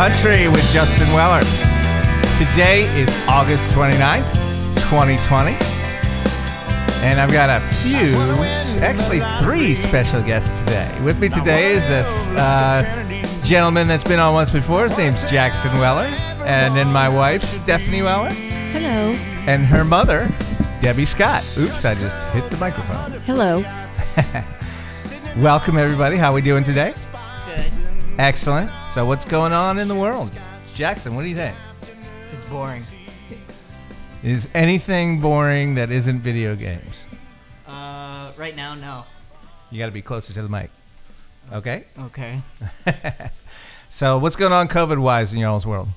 Country with Justin Weller. Today is August 29th, 2020. And I've got a few, actually three special guests today. With me today is this uh, gentleman that's been on once before. His name's Jackson Weller. And then my wife, Stephanie Weller. Hello. And her mother, Debbie Scott. Oops, I just hit the microphone. Hello. Welcome, everybody. How are we doing today? Good. Excellent. So what's going on in the world? Jackson, what do you think? It's boring. Is anything boring that isn't video games? Uh, right now, no. You got to be closer to the mic. Okay. Okay. So what's going on COVID-wise in y'all's world?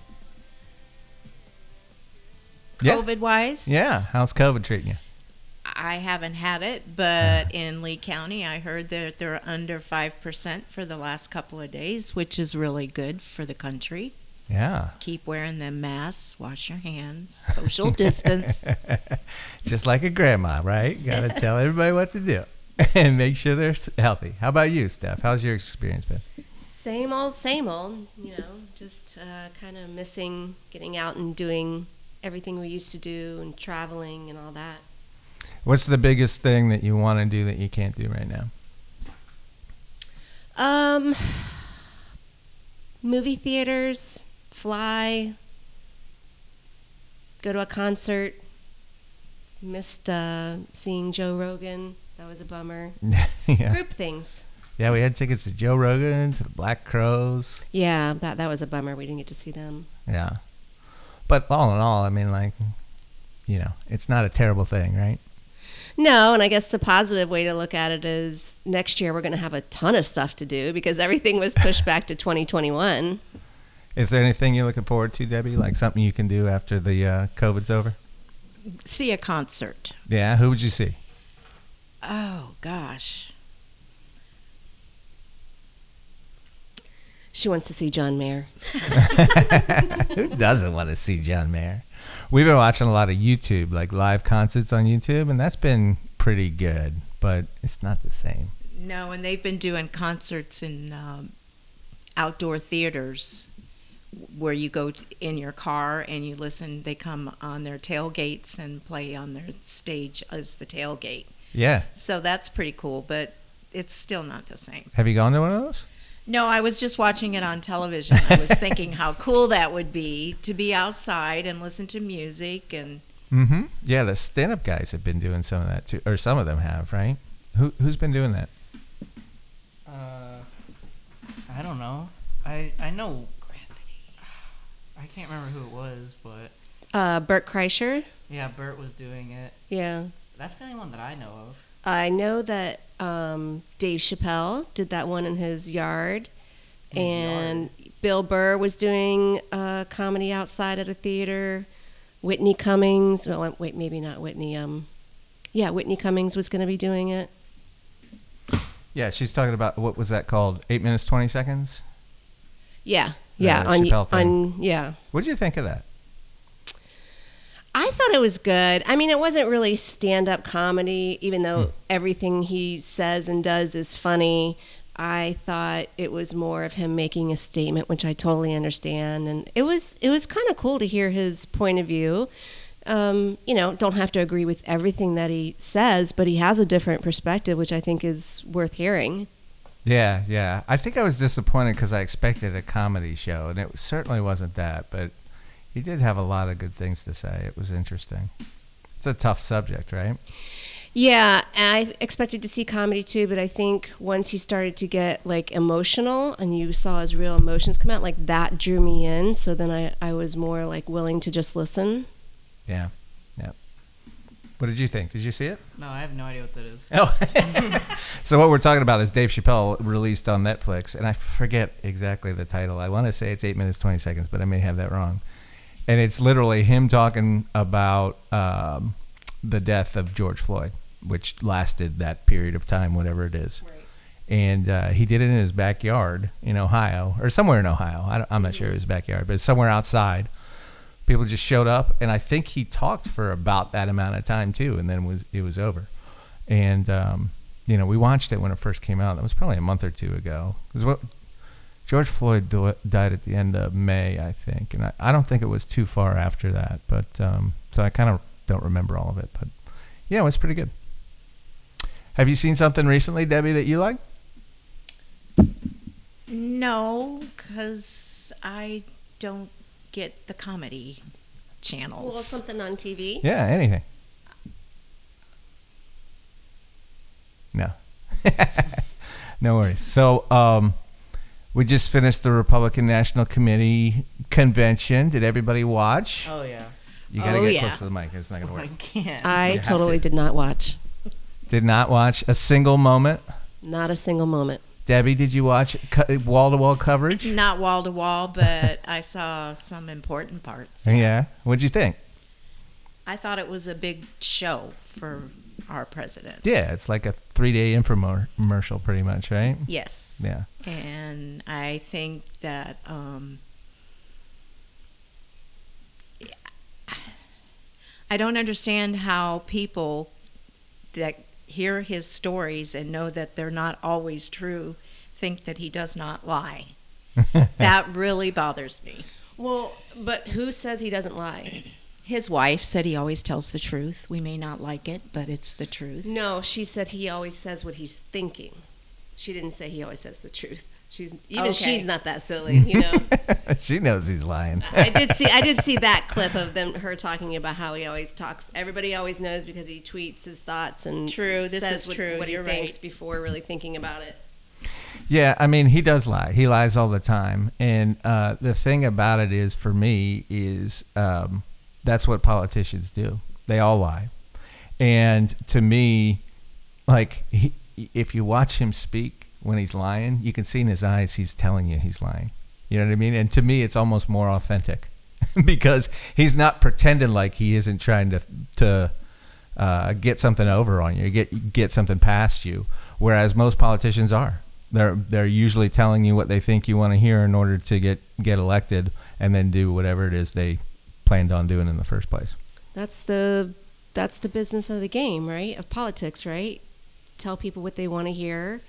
Yeah. COVID wise, Yeah. How's COVID treating you? I haven't had it, but in Lee County, I heard that they're under 5% for the last couple of days, which is really good for the country. Yeah. Keep wearing them masks, wash your hands, social distance. Just like a grandma, right? Got to tell everybody what to do and make sure they're healthy. How about you, Steph? How's your experience been? Same old, same old. You know, just uh, kind of missing getting out and doing everything we used to do and traveling and all that. What's the biggest thing that you want to do that you can't do right now? Um, movie theaters, fly, go to a concert. Missed uh, seeing Joe Rogan. That was a bummer. yeah. Group things. Yeah, we had tickets to Joe Rogan, to the Black Crowes. Yeah, that that was a bummer. We didn't get to see them. Yeah. But all in all, I mean, like, you know, it's not a terrible thing, right? No, and I guess the positive way to look at it is next year we're going to have a ton of stuff to do because everything was pushed back to 2021. Is there anything you're looking forward to, Debbie? Like something you can do after the uh, COVID's over? See a concert. Yeah. Who would you see? Oh, gosh. She wants to see John Mayer. Who doesn't want to see John Mayer? We've been watching a lot of YouTube, like live concerts on YouTube, and that's been pretty good, but it's not the same. No, and they've been doing concerts in um, outdoor theaters where you go in your car and you listen. They come on their tailgates and play on their stage as the tailgate. Yeah. So that's pretty cool, but it's still not the same. Have you gone to one of those? No, I was just watching it on television. I was thinking how cool that would be to be outside and listen to music and Mm-hmm. Yeah, the stand-up guys have been doing some of that too, or some of them have, right? Who who's been doing that? Uh, I don't know. I I know. I can't remember who it was, but Uh, Bert Kreischer. yeah, Bert was doing it. Yeah. That's the only one that I know of. I know that um, Dave Chappelle did that one in his yard. In his and Bill Burr was doing uh, comedy outside at a theater. Whitney Cummings, well, wait, maybe not Whitney. Um, yeah, Whitney Cummings was going to be doing it. Yeah, she's talking about what was that called? Eight minutes twenty seconds. Yeah, yeah, on, on yeah. What did you think of that? I thought it was good. I mean, it wasn't really stand up comedy, even though Hmm. everything he says and does is funny. I thought it was more of him making a statement, which I totally understand, and it was it was kind of cool to hear his point of view. Um, you know, don't have to agree with everything that he says, but he has a different perspective, which I think is worth hearing. Yeah, yeah. I think I was disappointed because I expected a comedy show, and it certainly wasn't that. But he did have a lot of good things to say. It was interesting. It's a tough subject, right? Yeah, I expected to see comedy too, but I think once he started to get like emotional and you saw his real emotions come out, like that drew me in. So then I, I was more like willing to just listen. Yeah, yeah. What did you think? Did you see it? No, I have no idea what that is. Oh. so what we're talking about is Dave Chappelle released on Netflix, and I forget exactly the title. I want to say it's eight minutes twenty seconds, but I may have that wrong. And it's literally him talking about um, the death of George Floyd, which lasted that period of time, whatever it is. And uh, he did it in his backyard in Ohio, or somewhere in Ohio. I I'm not sure his backyard, but somewhere outside. People just showed up, and I think he talked for about that amount of time too, and then was it was over and um, you know we watched it when it first came out. That was probably a month or two ago. Because what George Floyd do- died at the end of May, I think, and I, I don't think it was too far after that. But um, so I kind of don't remember all of it. But yeah, it was pretty good. Have you seen something recently, Debbie, that you like? No, because I don't get the comedy channels. Well, something on TV. Yeah, anything. No. no worries. So, um, we just finished the Republican National Committee convention. Did everybody watch? Oh yeah. You got to Oh, get yeah. close to the mic. It's not going to oh, I work. can't. I You totally to. did not watch. Did not watch a single moment. Not a single moment. Debbie, did you watch wall to wall coverage? Not wall to wall, but I saw some important parts. Yeah. What'd you think? I thought it was a big show for our president. Yeah, it's like a three day infomercial, pretty much, right? Yes. Yeah. And I think that um, I don't understand how people that hear his stories and know that they're not always true think that he does not lie. that really bothers me. Well, but who says he doesn't lie? His wife said he always tells the truth. We may not like it, but it's the truth. No, she said he always says what he's thinking. She didn't say he always says the truth. She's even Okay. she's not that silly, you know. she knows he's lying. I did see I did see that clip of them her talking about how he always talks. Everybody always knows because he tweets his thoughts and True, this says is what, true, what he you're thinks right. before really thinking about it. Yeah, I mean, he does lie. He lies all the time. And uh, the thing about it is, for me, is um, that's what politicians do. They all lie. And to me, like, he, if you watch him speak when he's lying, you can see in his eyes he's telling you he's lying. You know what I mean? And to me, it's almost more authentic because he's not pretending like he isn't trying to to uh, get something over on you, get get something past you. Whereas most politicians are. They're they're usually telling you what they think you want to hear in order to get get elected, and then do whatever it is they planned on doing in the first place. That's the that's the business of the game, right? Of politics, right? Tell people what they want to hear,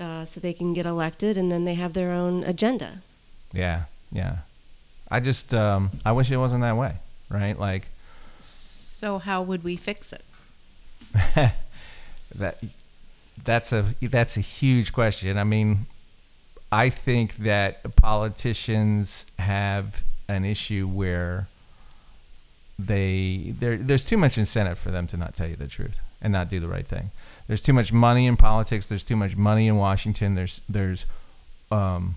uh, so they can get elected, and then they have their own agenda. Yeah, yeah. I just um, I wish it wasn't that way, right? Like So how would we fix it? that that's a that's a huge question. I mean, I think that politicians have an issue where they there there's too much incentive for them to not tell you the truth and not do the right thing. There's too much money in politics. There's too much money in Washington. There's there's um,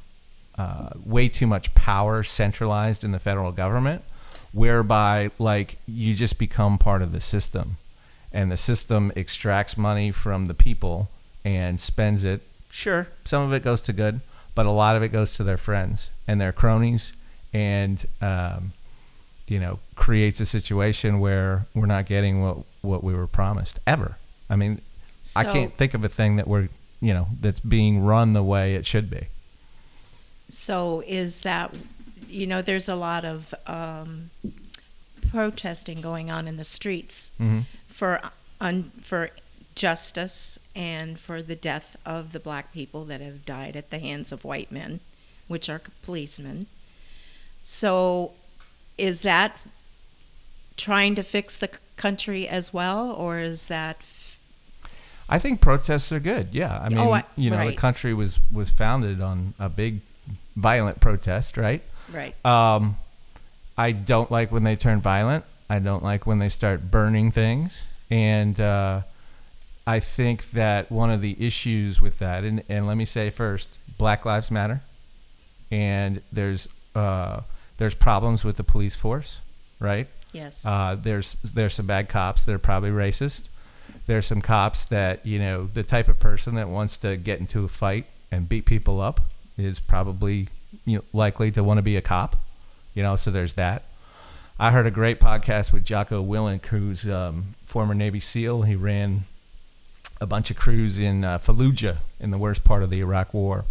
uh, way too much power centralized in the federal government, whereby like you just become part of the system, and the system extracts money from the people and spends it. Sure, some of it goes to good, but a lot of it goes to their friends and their cronies, and um, you know creates a situation where we're not getting what what we were promised ever. I mean, I can't think of a thing that we're you know that's being run the way it should be. So is that, you know, there's a lot of um, protesting going on in the streets Mhm. for un, for justice and for the death of the black people that have died at the hands of white men, which are policemen. So is that trying to fix the country as well, or is that f- I think protests are good. Yeah, I mean, Oh, I- you know, the country was was founded on a big violent protest, right? right? Um, I don't like when they turn violent. I don't like when they start burning things, and uh, I think that one of the issues with that, and, and let me say first, Black Lives Matter, and there's uh, there's problems with the police force, right? Yes. Uh, there's there's some bad cops that are probably racist. There's some cops that you know the type of person that wants to get into a fight and beat people up is probably you know, likely to want to be a cop. You know, so there's that. I heard a great podcast with Jocko Willink, who's um, former Navy SEAL. He ran a bunch of crews in uh, Fallujah in the worst part of the Iraq War,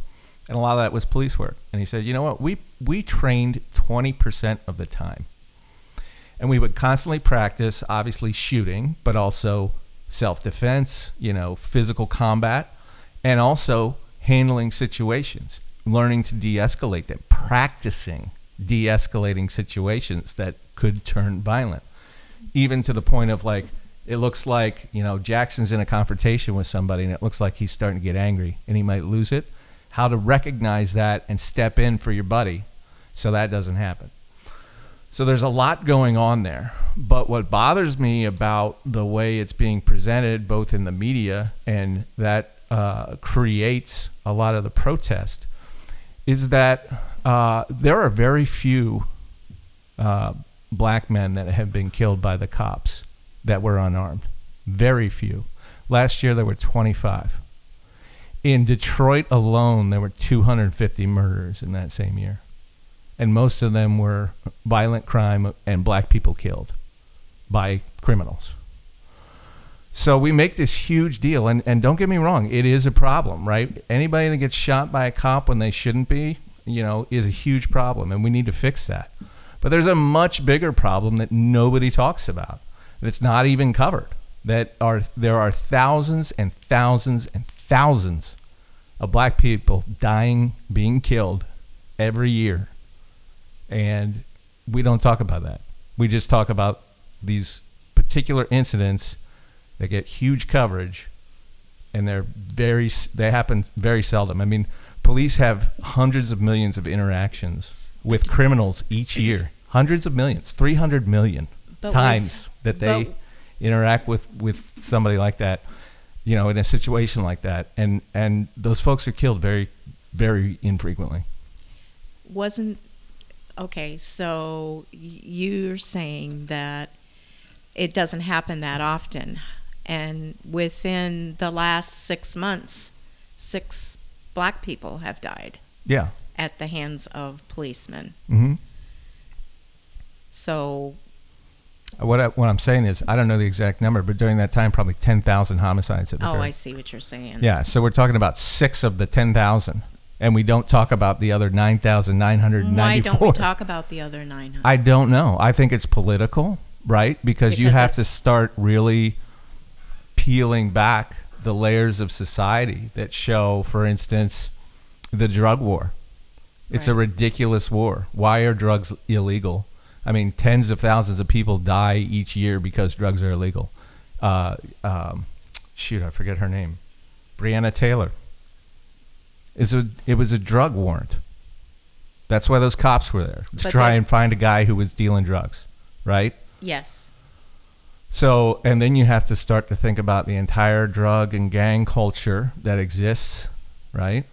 and a lot of that was police work. And he said, you know what, we we trained 20% of the time and we would constantly practice obviously shooting but also self-defense you know physical combat and also handling situations learning to de-escalate them, practicing de-escalating situations that could turn violent, even to the point of like it looks like you know Jackson's in a confrontation with somebody and it looks like he's starting to get angry and he might lose it. How to recognize that and step in for your buddy so that doesn't happen. So there's a lot going on there. But what bothers me about the way it's being presented, both in the media and that uh, creates a lot of the protest, is that uh, there are very few uh, black men that have been killed by the cops that were unarmed. Very few. Last year there were 25. In Detroit alone, there were 250 murders in that same year and most of them were violent crime and black people killed by criminals. So we make this huge deal, and, and don't get me wrong, it is a problem, right? Anybody that gets shot by a cop when they shouldn't be, you know, is a huge problem, and we need to fix that. But there's a much bigger problem that nobody talks about. That's not even covered. That are there are thousands and thousands and of black people dying, being killed every year and we don't talk about that. We just talk about these particular incidents that get huge coverage, and they're very they happen very seldom. I mean, police have hundreds of millions of interactions with criminals each year, hundreds of millions, three hundred million But times that they interact with with somebody like that. You know, in a situation like that, and and those folks are killed very, very infrequently. wasn't okay so you're saying that it doesn't happen that often and within the last six months six black people have died Yeah. at the hands of policemen Mm-hmm. so What I, what I'm saying is, I don't know the exact number, but during that time, probably 10,000 homicides have been. oh i see what you're saying Yeah, so we're talking about six of the 10,000, and we don't talk about the other 9,994. why don't we talk about the other 900 I don't know. I think it's political, right? Because, you have to start really peeling back the layers of society that show, for instance, the drug war. It's a ridiculous war. Why are drugs illegal? I mean, tens of thousands of people die each year because drugs are illegal. Uh, um, shoot, I forget her name. Breonna Taylor. Is a it was a drug warrant. That's why those cops were there to But try and find a guy who was dealing drugs, right? yes So, and then you have to start to think about the entire drug and gang culture that exists, right?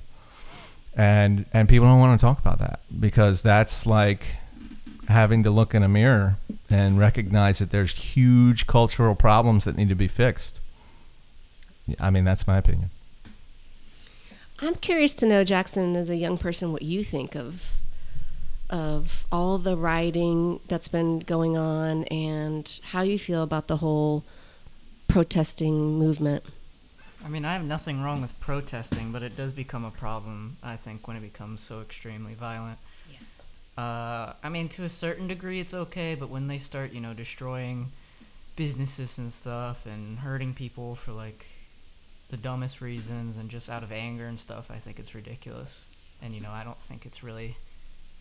And and people don't want to talk about that because that's like having to look in a mirror and recognize that there's huge cultural problems that need to be fixed. I mean, that's my opinion. I'm curious to know, Jackson, as a young person, what you think of of all the writing that's been going on and how you feel about the whole protesting movement. I mean, I have nothing wrong with protesting, but it does become a problem, I think, when it becomes so extremely violent. Uh, I mean, to a certain degree, it's okay, but when they start, you know, destroying businesses and stuff and hurting people for like the dumbest reasons and just out of anger and stuff, I think it's ridiculous. And you know, I don't think it's really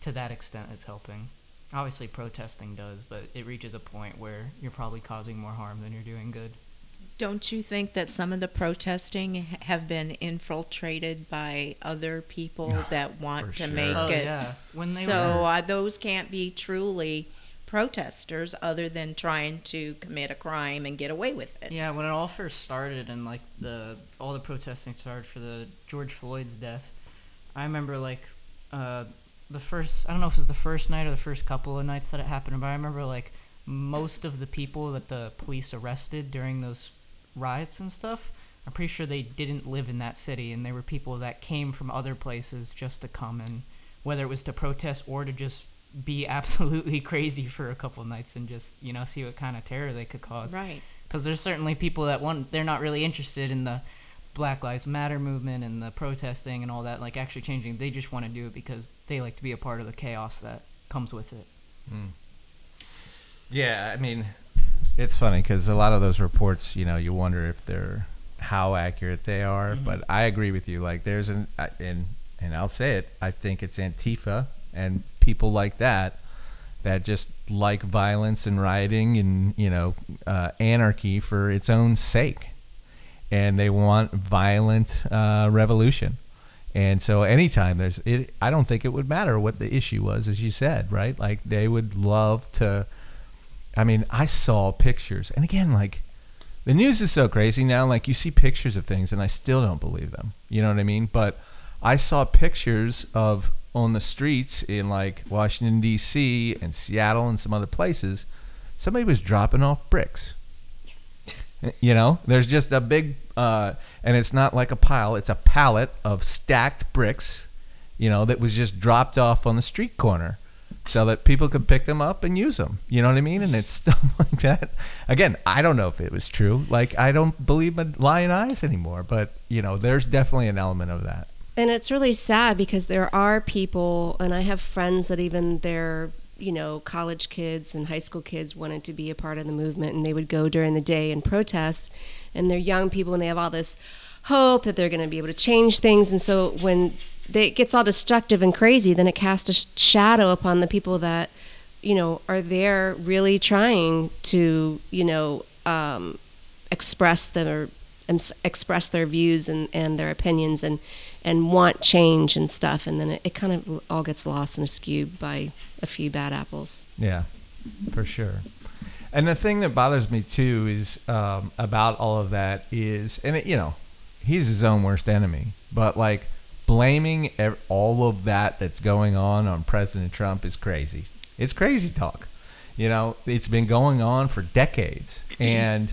to that extent it's helping. Obviously, protesting does, but it reaches a point where you're probably causing more harm than you're doing good. Don't you think that some of the protesting have been infiltrated by other people that want to sure. make Oh it? yeah, when they so were uh, those can't be truly protesters other than trying to commit a crime and get away with it. Yeah, when it all first started and like the all the protesting started for the George Floyd's death, I remember like uh, the first I don't know if it was the first night or the first couple of nights that it happened, but I remember like most of the people that the police arrested during those riots and stuff. I'm pretty sure they didn't live in that city, and they were people that came from other places just to come and whether it was to protest or to just be absolutely crazy for a couple of nights and just you know see what kind of terror they could cause Right. because there's certainly people that want they're not really interested in the black lives matter movement and the protesting and all that like actually changing they just want to do it because they like to be a part of the chaos that comes with it hmm. Yeah, I mean, it's funny because a lot of those reports, you know, you wonder if they're how accurate they are. Mhm. But I agree with you. Like, there's an and and I'll say it, I think it's Antifa and people like that that just like violence and rioting and you know uh, anarchy for its own sake, and they want violent uh, revolution. And so, anytime there's, it, I don't think it would matter what the issue was, as you said, right? Like they would love to. I mean, I saw pictures, and again, like the news is so crazy now. Like you see pictures of things, and I still don't believe them. You know what I mean? But I saw pictures of on the streets in like Washington D.C. and Seattle and some other places. Somebody was dropping off bricks. You know, there's just a big, uh, and it's not like a pile; it's a pallet of stacked bricks. You know, that was just dropped off on the street corner so that people could pick them up and use them. You know what I mean? And it's stuff like that. Again, I don't know if it was true. Like I don't believe in lying eyes anymore, but you know, there's definitely an element of that. And it's really sad because there are people, and I have friends that even their, you know, college kids and high school kids wanted to be a part of the movement, and they would go during the day and protest. And they're young people, and they have all this hope that they're going to be able to change things. And so when it gets all destructive and crazy, then it casts a sh- shadow upon the people that, you know, are there really trying to, you know, um, express their express their views and, and their opinions and and want change and stuff and then it, it kind of all gets lost and skewed by a few bad apples Yeah, for sure. And the thing that bothers me too is um, about all of that is, and it, you know, he's his own worst enemy. But like blaming ev- all of that that's going on on President Trump is crazy. It's crazy talk. You know, it's been going on for decades, and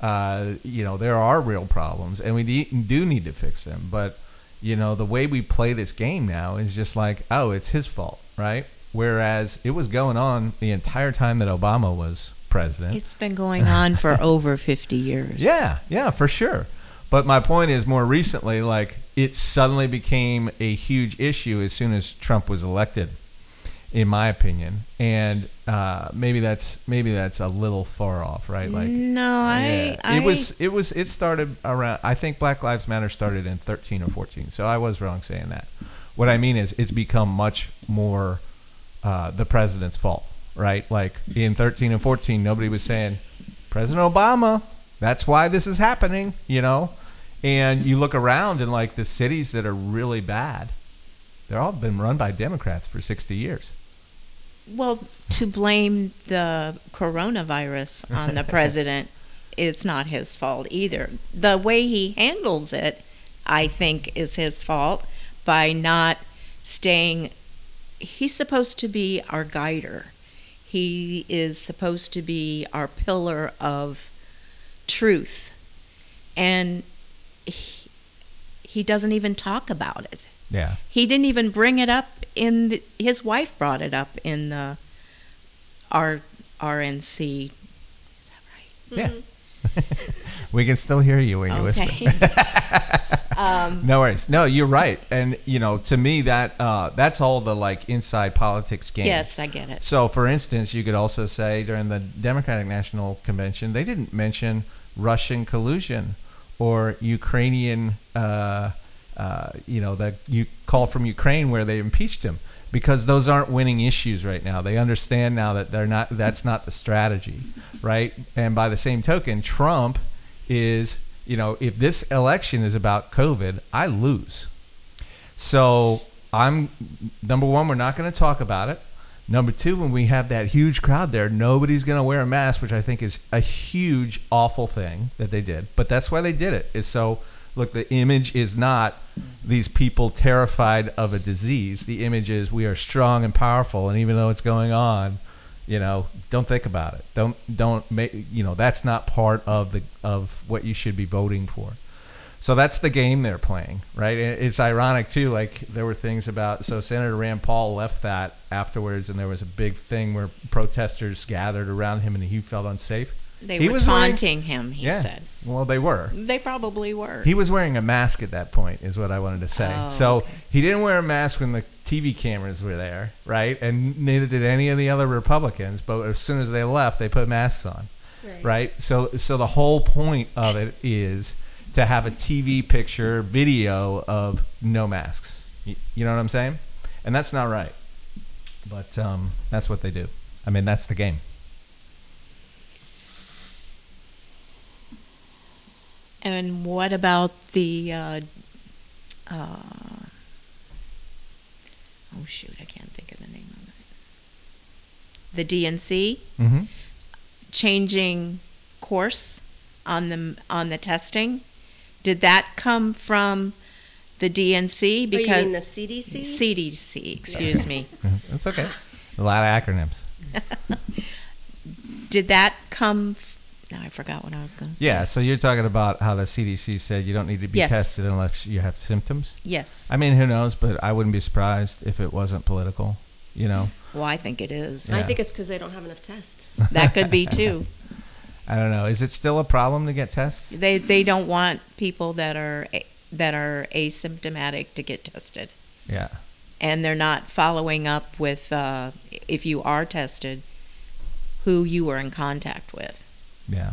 uh, you know there are real problems, and we do need to fix them. But you know, the way we play this game now is just like, oh, it's his fault, right? Whereas it was going on the entire time that Obama was president. It's been going on for over 50 years. Yeah, yeah, for sure. But my point is, more recently, like it suddenly became a huge issue as soon as Trump was elected, in my opinion. And uh, maybe that's maybe that's a little far off, right? Like, no, I, yeah. I it was it was it started around. I think Black Lives Matter started in 13 or 14, so I was wrong saying that. What I mean is, it's become much more uh, the president's fault, right? Like in 13 and 14, nobody was saying President Obama. That's why this is happening, you know. And you look around and like the cities that are really bad, they're all been run by Democrats for 60 years. Well, to blame the coronavirus on the president, it's not his fault either. The way he handles it, I think, is his fault by not staying. He's supposed to be our guider. He is supposed to be our pillar of truth. And he, he doesn't even talk about it. Yeah. He didn't even bring it up in the, his wife brought it up in the R, RNC. Is that right? Yeah. we can still hear you when you whisper. Okay. um, No worries. No, you're right. And you know, to me, that uh, that's all the like inside politics game. yes, I get it. So, for instance, you could also say during the Democratic National Convention, they didn't mention Russian collusion or Ukrainian, uh, uh, you know, the you call from Ukraine where they impeached him because those aren't winning issues right now. They understand now that they're not. That's not the strategy, right? And by the same token, Trump is, you know, if this election is about COVID, I lose. So I'm number one. We're not going to talk about it. Number two, when we have that huge crowd there, nobody's going to wear a mask, which I think is a huge, awful thing that they did. But that's why they did it. Is so look, the image is not these people terrified of a disease. The image is we are strong and powerful, and even though it's going on, you know, don't think about it. Don't don't make you know that's not part of the of what you should be voting for. So that's the game they're playing, right? It's ironic too. Like there were things about so Senator Rand Paul left that afterwards, and there was a big thing where protesters gathered around him, and he felt unsafe. They He were was wearing- taunting him, he yeah. said. Well, they were. They probably were. He was wearing a mask at that point, is what I wanted to say. Oh, so okay. he didn't wear a mask when the TV cameras were there, right? And neither did any of the other Republicans. But as soon as they left, they put masks on, right? So, so the whole point of it is to have a TV picture, video of no masks, You, you know what I'm saying? And that's not right. But um, that's what they do. I mean, that's the game. And what about the? Uh, uh, oh shoot, I can't think of the name of it. The DNC Mm-hmm. changing course on the on the testing. Did that come from the DNC? Oh, you Because mean the CDC? CDC, excuse me. That's okay. A lot of acronyms. Did that come? f- Now I forgot what I was going to say. Yeah, so you're talking about how the CDC said you don't need to be Yes. tested unless you have symptoms. Yes. I mean, who knows? But I wouldn't be surprised if it wasn't political. You know, well, I think it is. I think it's because they don't have enough tests. That could be too. I don't know. Is it still a problem to get tests? They they don't want people that are that are asymptomatic to get tested, Yeah. and they're not following up with uh, if you are tested, who you were in contact with. Yeah.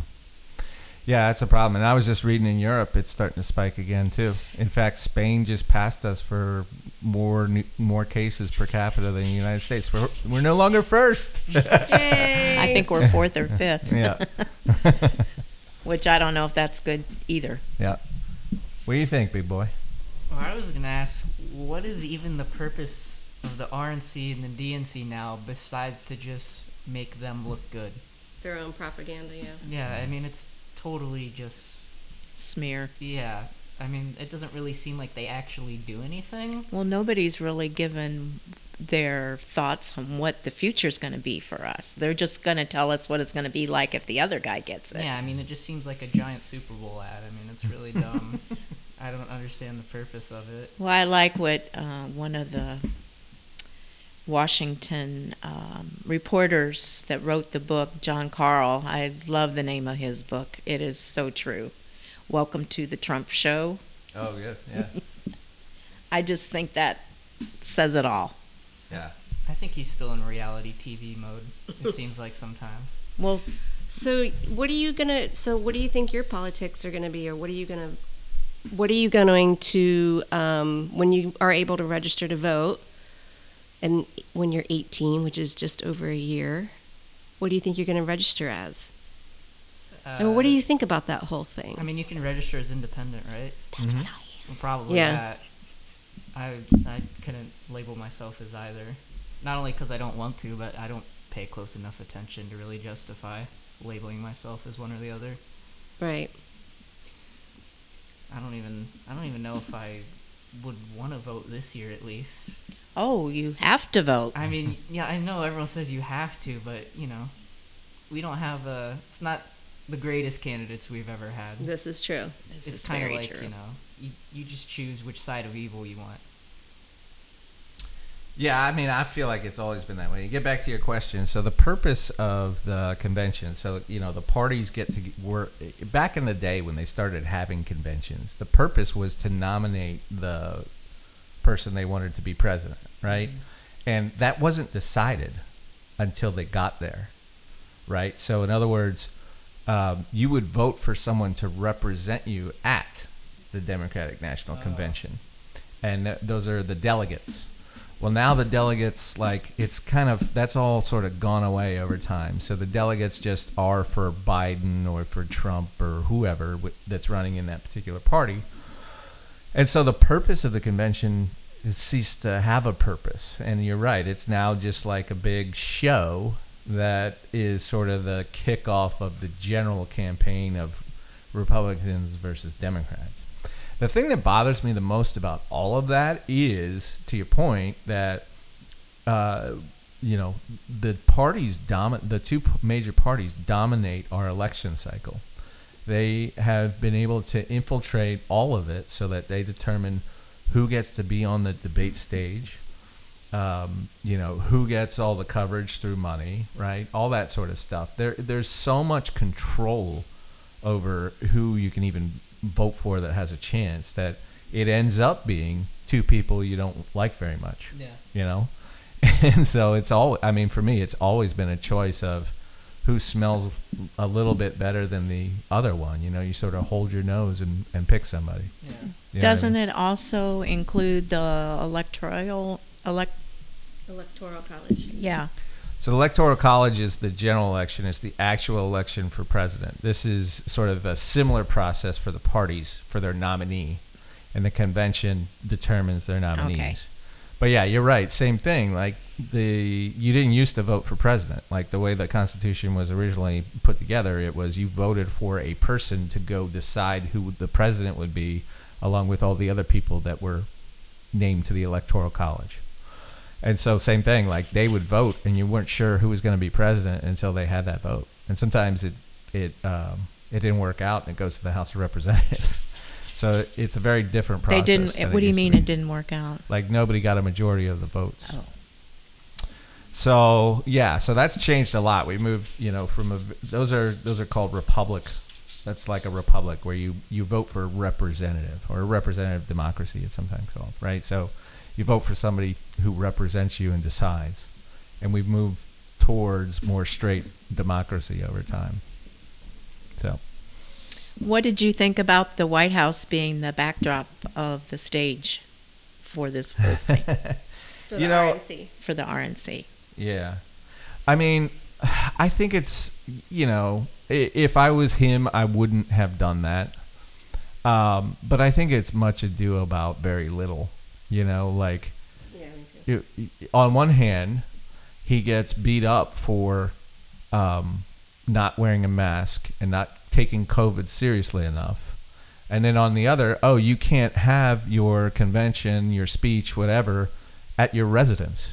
Yeah, that's a problem. And I was just reading in Europe, it's starting to spike again too. In fact, Spain just passed us for more new, more cases per capita than the United States. We're we're no longer first. Yay! I think we're fourth or fifth. yeah. Which I don't know if that's good either. yeah. What do you think, big boy? Well, I was gonna ask, what is even the purpose of the RNC and the DNC now, besides to just make them look good? their own propaganda. Yeah. Yeah, I mean it's totally just Smear. yeah. I mean it doesn't really seem like they actually do anything. Well, nobody's really given their thoughts on what the future's going to be for us. They're just going to tell us what it's going to be like if the other guy gets it. Yeah, I mean it just seems like a giant Super Bowl ad. I mean it's really dumb. I don't understand the purpose of it. Well, I like what uh, one of the Washington um, reporters that wrote the book, Jon Karl. I love the name of his book. It is so true. Welcome to the Trump Show. Oh, good. Yeah. I just think that says it all. yeah. I think he's still in reality TV mode. It seems like sometimes. Well, So, what are you gonna? So, what do you think your politics are gonna be, or what are you gonna? What are you going to um, when you are able to register to vote, and when you're 18, which is just over a year? What do you think you're going to register as? Uh, and what do you think about that whole thing? I mean, you can register as independent, right? that's Mhm. what I am. Probably Yeah. that. I I couldn't label myself as either. Not only because I don't want to, but I don't pay close enough attention to really justify labeling myself as one or the other. right. I don't even I don't even know if I would want to vote this year at least. Oh, you have to vote. I mean, yeah, I know everyone says you have to, but you know, we don't have a. It's not the greatest candidates we've ever had. This is true. This it's kind of like true. you know, you you just choose which side of evil you want. Yeah, I mean, I feel like it's always been that way. You get back to your question. So the purpose of the convention, so you know, the parties get to were back in the day when they started having conventions. The purpose was to nominate the person they wanted to be president, right? And that wasn't decided until they got there, right? So in other words, um, you would vote for someone to represent you at the Democratic National Oh. Convention, and th- those are the delegates. Well, now the delegates, like, it's kind of, that's all sort of gone away over time. So the delegates just are for Biden or for Trump or whoever that's running in that particular party. And so the purpose of the convention has ceased to have a purpose. And you're right, it's now just like a big show that is sort of the kickoff of the general campaign of Republicans versus Democrats. The thing that bothers me the most about all of that is, to your point, that uh, you know the parties domin- the two major parties dominate our election cycle. They have been able to infiltrate all of it so that they determine who gets to be on the debate stage, um, you know, who gets all the coverage through money, right? All that sort of stuff. There, there's so much control over who you can even vote for that has a chance that it ends up being two people you don't like very much Yeah. you know and so it's all i mean for me it's always been a choice of who smells a little bit better than the other one. You know, you sort of hold your nose and, and pick somebody. Yeah. You know what I Doesn't mean? it also include the electoral elect? Electoral college. Yeah. So the electoral college is the general election. It's the actual election for president. This is sort of a similar process for the parties for their nominee, and the convention determines their nominees. But yeah, you're right. Same thing. Like the you didn't used to vote for president. Like the way the Constitution was originally put together, it was you voted for a person to go decide who the president would be, along with all the other people that were named to the electoral college. And so same thing, like they would vote, and you weren't sure who was going to be president until they had that vote. And sometimes it it um, it didn't work out, and it goes to the House of Representatives. So it's a very different process. They didn't. What do you mean it didn't work out? Like nobody got a majority of the votes. Oh. So yeah, so that's changed a lot. We moved, you know, from a those are those are called republic. That's like a republic where you you vote for a representative or a representative democracy. It's sometimes called right. So you vote for somebody who represents you and decides, and we've moved towards more straight democracy over time. So What did you think about the White House being the backdrop of the stage for this whole thing For You know- RNC. for the RNC? Yeah. I mean, I think it's, you know, if I was him, I wouldn't have done that. Um, but I think it's much ado about very little, you know, like Yeah, me too. you, on one hand, he gets beat up for um, not wearing a mask and not taking COVID seriously enough. And then on the other, oh, you can't have your convention, your speech, whatever, at your residence,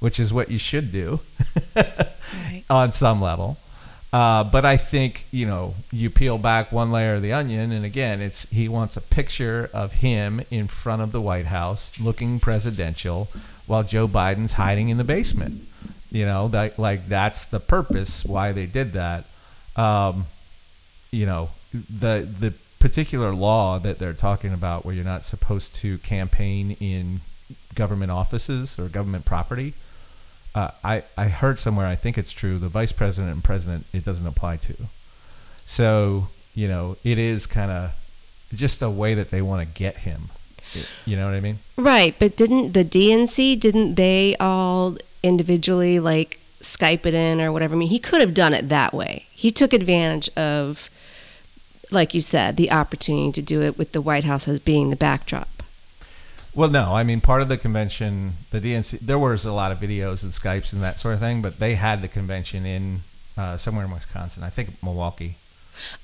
which is what you should do Right. on some level. Uh, but I think you know you peel back one layer of the onion, and again, it's he wants a picture of him in front of the White House, looking presidential, while Joe Biden's hiding in the basement. You know, that like that's the purpose why they did that. Um, you know, the the particular law that they're talking about, where you're not supposed to campaign in government offices or government property. Uh, I, I heard somewhere, I think it's true, the vice president and president, it doesn't apply to. So, you know, it is kind of just a way that they want to get him. You know what I mean? Right, but didn't the DNC didn't they all individually like Skype it in or whatever? I mean, he could have done it that way. He took advantage of like you said, the opportunity to do it with the White House as being the backdrop. Well, no, I mean, part of the convention, the DNC, there was a lot of videos and Skypes and that sort of thing, but they had the convention in uh, somewhere in Wisconsin, I think Milwaukee.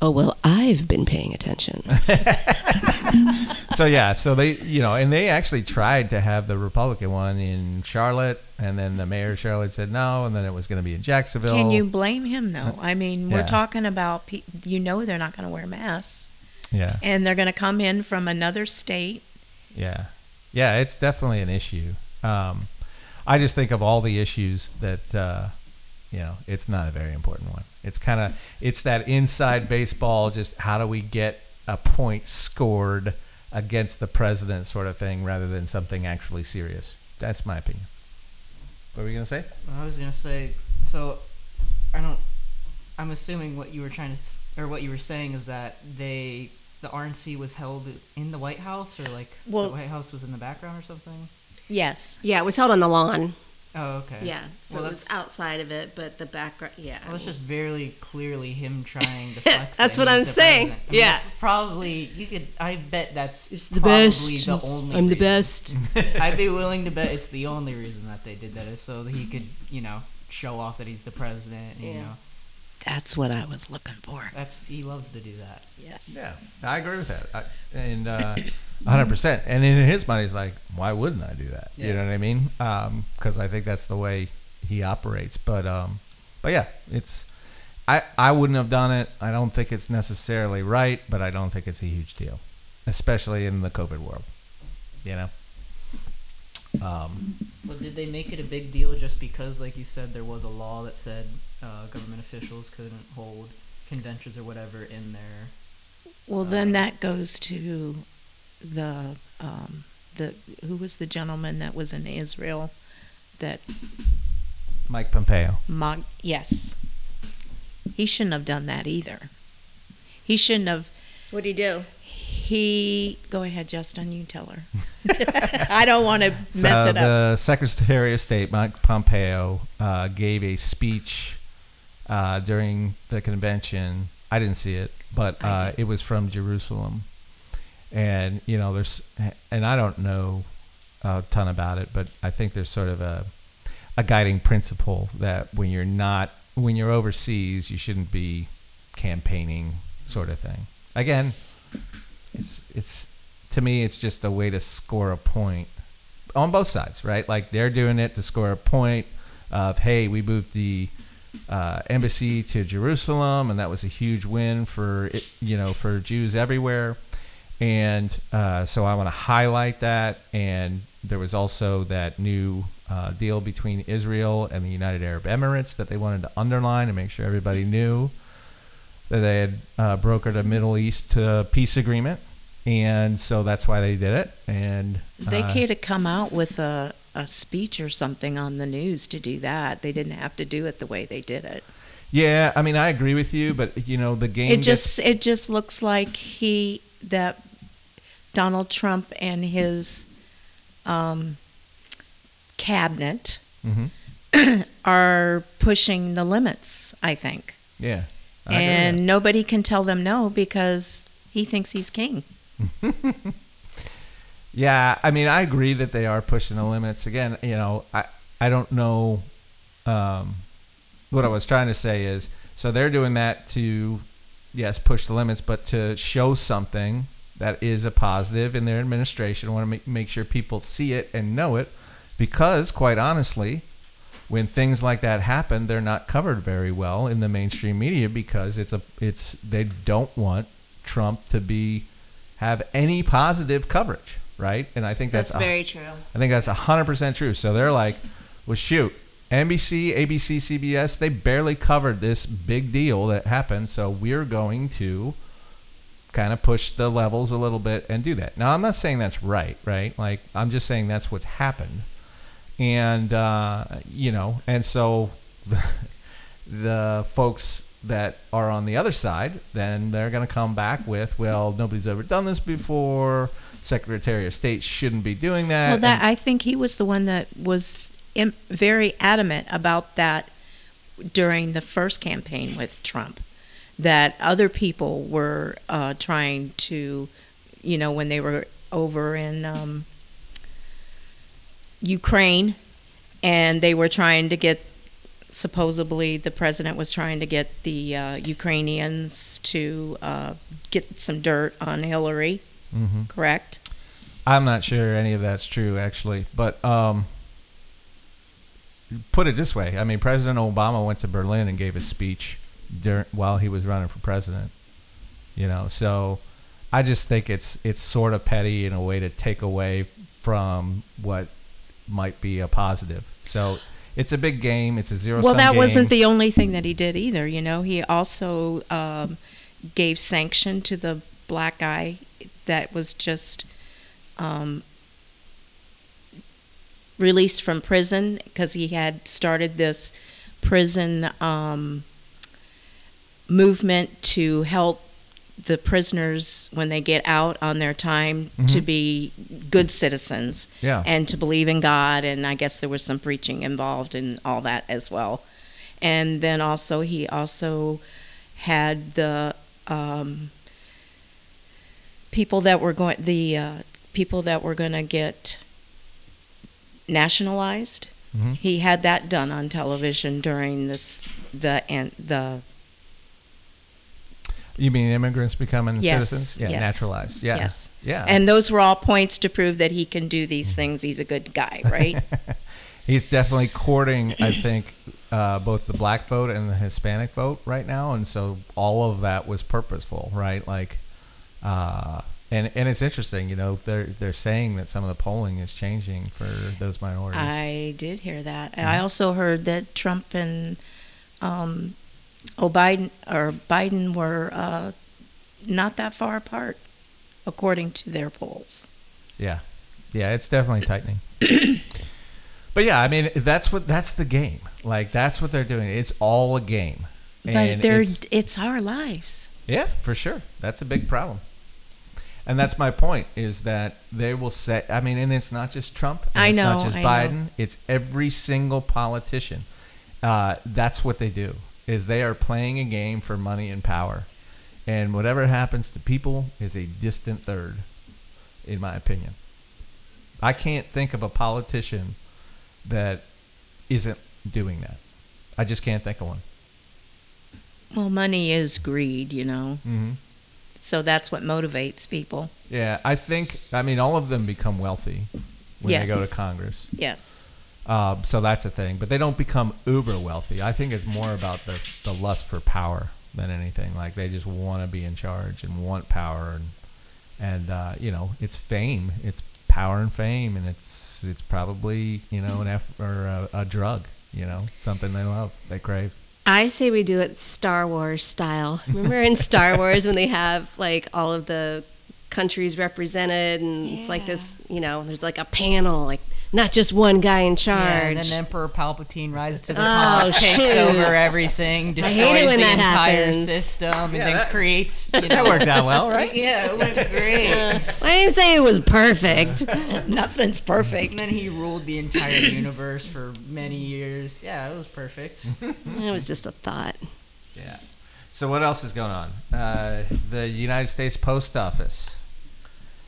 Oh, well, I've been paying attention. so yeah, so they, you know, and they actually tried to have the Republican one in Charlotte, and then the mayor of Charlotte said no, and then it was going to be in Jacksonville. Can you blame him though? I mean, we're talking about pe- you know they're not going to wear masks, Yeah, and they're going to come in from another state. yeah, yeah. It's definitely an issue. Um, I just think of all the issues that, uh, you know, it's not a very important one. It's kind of it's that inside baseball. Just how do we get a point scored against the president, sort of thing, rather than something actually serious. That's my opinion. What were you gonna say? I was gonna say, so I don't. I'm assuming what you were trying to, or what you were saying is that they, the RNC was held in the White House, or like Well- the White House was in the background or something. Yes. yeah, it was held on the lawn. Oh, okay. Yeah, so Well, it was outside of it, but the background, yeah. Well, that's just very clearly him trying to flex. That's what I'm saying. I mean, Yeah. that's probably you could. I bet that's It's the probably best. The only I'm the best. I'd be willing to bet it's the only reason that they did that is so that he could, you know, show off that he's the president. You Yeah. know, That's what I was looking for. that's he loves to do that. Yes. Yeah, I agree with that. I, and uh, 100%. And in his mind, he's like, why wouldn't I do that? You know what I mean? Because I think that's the way he operates. But um, but yeah, it's I I wouldn't have done it. I don't think it's necessarily right, but I don't think it's a huge deal, especially in the COVID world. You know. Um, But did they make it a big deal just because, like you said, there was a law that said uh, government officials couldn't hold conventions or whatever in their Well, then Um, that goes to the um, the who was the gentleman that was in Israel that Mike Pompeo. Mike, yes He shouldn't have done that either. He shouldn't have. What do he do? He go ahead, Justin. You tell her. I don't want to mess So it up. the Secretary of State, Mike Pompeo, uh, gave a speech uh, during the convention. I didn't see it, but uh, it was from Jerusalem. And, you know, there's, and I don't know a ton about it, but I think there's sort of a, a guiding principle that when you're not, when you're overseas, you shouldn't be campaigning, sort of thing. Again, it's, it's, to me, it's just a way to score a point on both sides, right? Like they're doing it to score a point of, hey, we moved the uh, embassy to Jerusalem, and that was a huge win for it, you know for Jews everywhere. And uh, so I want to highlight that. And there was also that new uh, deal between Israel and the United Arab Emirates that they wanted to underline and make sure everybody knew that they had uh, brokered a Middle East uh, peace agreement. And so that's why they did it. And They uh, could have come out with a, a speech or something on the news to do that. They didn't have to do it the way they did it. Yeah, I mean, I agree with you, but you know, the game. It gets- just it just looks like he that Donald Trump and his um, cabinet Mhm. are pushing the limits. I think, Yeah. I and nobody can tell them no because he thinks he's king. yeah, I mean, I agree that they are pushing the limits. Again, you know, I I don't know. Um, what I was trying to say is, so they're doing that to, yes, push the limits, but to show something that is a positive in their administration. I want to make make sure people see it and know it, because quite honestly, when things like that happen, they're not covered very well in the mainstream media because it's a it's they don't want Trump to be have any positive coverage, right? And I think that's, That's a- very true. I think that's hundred percent true. So they're like, well, shoot, NBC, ABC, CBS, they barely covered this big deal that happened, so we're going to kind of push the levels a little bit and do that. Now, I'm not saying that's right, right? Like, I'm just saying that's what's happened, and uh, you know, and so the, the folks that are on the other side, then they're going to come back with, well, nobody's ever done this before. Secretary of State shouldn't be doing that. Well, that and- I think he was the one that was im- very adamant about that during the first campaign with Trump. That other people were uh, trying to, you know, when they were over in um, Ukraine, and they were trying to get. Supposedly, the president was trying to get the uh, Ukrainians to uh, get some dirt on Hillary. Mhm. Correct? I'm not sure any of that's true, actually. But um, put it this way: I mean, President Obama went to Berlin and gave a speech during, while he was running for president. You know, so I just think it's it's sort of petty in a way to take away from what might be a positive. So it's a big game. It's a zero. Well, that game. wasn't the only thing that he did either. You know, he also um, gave sanction to the black guy that was just um, released from prison because he had started this prison um, movement to help the prisoners when they get out on their time to Mhm. be good citizens Yeah. and to believe in God. And I guess there was some preaching involved in all that as well. And then also, he also had the um, people that were going, the uh, people that were going to get nationalized. Mhm. He had that done on television during this the and the You mean immigrants becoming Yes, citizens? Yeah, yes, naturalized. Yeah. yes. Yeah. and those were all points to prove that he can do these things. He's a good guy, right? He's definitely courting, I think, uh, both the black vote and the Hispanic vote right now, and so all of that was purposeful, right? Like, uh, and and it's interesting, you know, they're they're saying that some of the polling is changing for those minorities. I did hear that. Mm-hmm. I also heard that Trump and um, Biden or Biden were uh, not that far apart, according to their polls. yeah, yeah, it's definitely tightening. but yeah, I mean, that's what that's the game. Like that's what they're doing. It's all a game. But And they're, it's- it's our lives. Yeah, for sure. That's a big problem. And that's my point is that they will say, I mean, and it's not just Trump. I it's know, not just I know. Biden. It's every single politician. Uh, that's what they do is they are playing a game for money and power. And whatever happens to people is a distant third, in my opinion. I can't think of a politician that isn't doing that. I just can't think of one. Well, money is greed, you know. Mm-hmm. So that's what motivates people. Yeah, I think I mean all of them become wealthy when they go to Congress. Yes. Um, so that's a thing, but they don't become uber wealthy. I think it's more about the the lust for power than anything. Like they just want to be in charge and want power, and and uh, you know it's fame, it's power and fame, and it's it's probably you know an F or a, a drug, you know something they love, they crave. I say we do it Star Wars style. Remember in Star Wars when they have like all of the countries represented and it's like this, you know, there's like a panel, like not just one guy in charge. Yeah, and then Emperor Palpatine rises to the Oh, top, takes shoot. over everything, destroys hate it when the entire happens. system, and Yeah, then that- creates. You know, That worked out well, right? Yeah, it was great. Uh, I didn't say it was perfect. Nothing's perfect. And then he ruled the entire universe for many years. Yeah, it was perfect. it was just a thought. Yeah. So what else is going on? Uh, the United States Post Office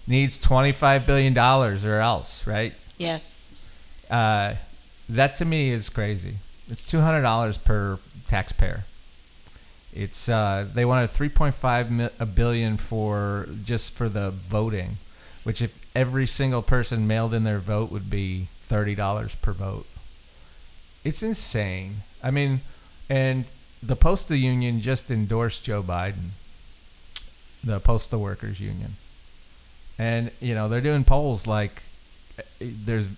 needs twenty-five billion dollars or else, right? Yes. Uh, that to me is crazy. It's two hundred dollars per taxpayer. It's uh, they wanted three point five mi- a billion for just for the voting, which if every single person mailed in their vote would be thirty dollars per vote. It's insane. I mean, and the postal union just endorsed Joe Biden, the postal workers union, and you know they're doing polls like eh, there's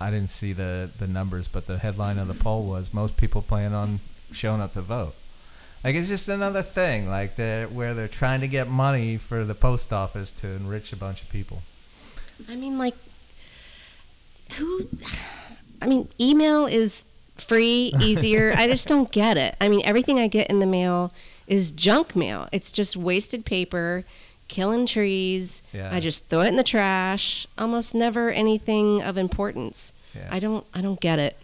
I didn't see the the numbers, but the headline of the poll was most people plan on showing up to vote. Like it's just another thing, like the where they're trying to get money for the post office to enrich a bunch of people. I mean, like, who? I mean, email is free, easier. I just don't get it. I mean, everything I get in the mail is junk mail. It's just wasted paper, killing trees. Yeah. I just throw it in the trash. Almost never anything of importance. Yeah. I don't. I don't get it.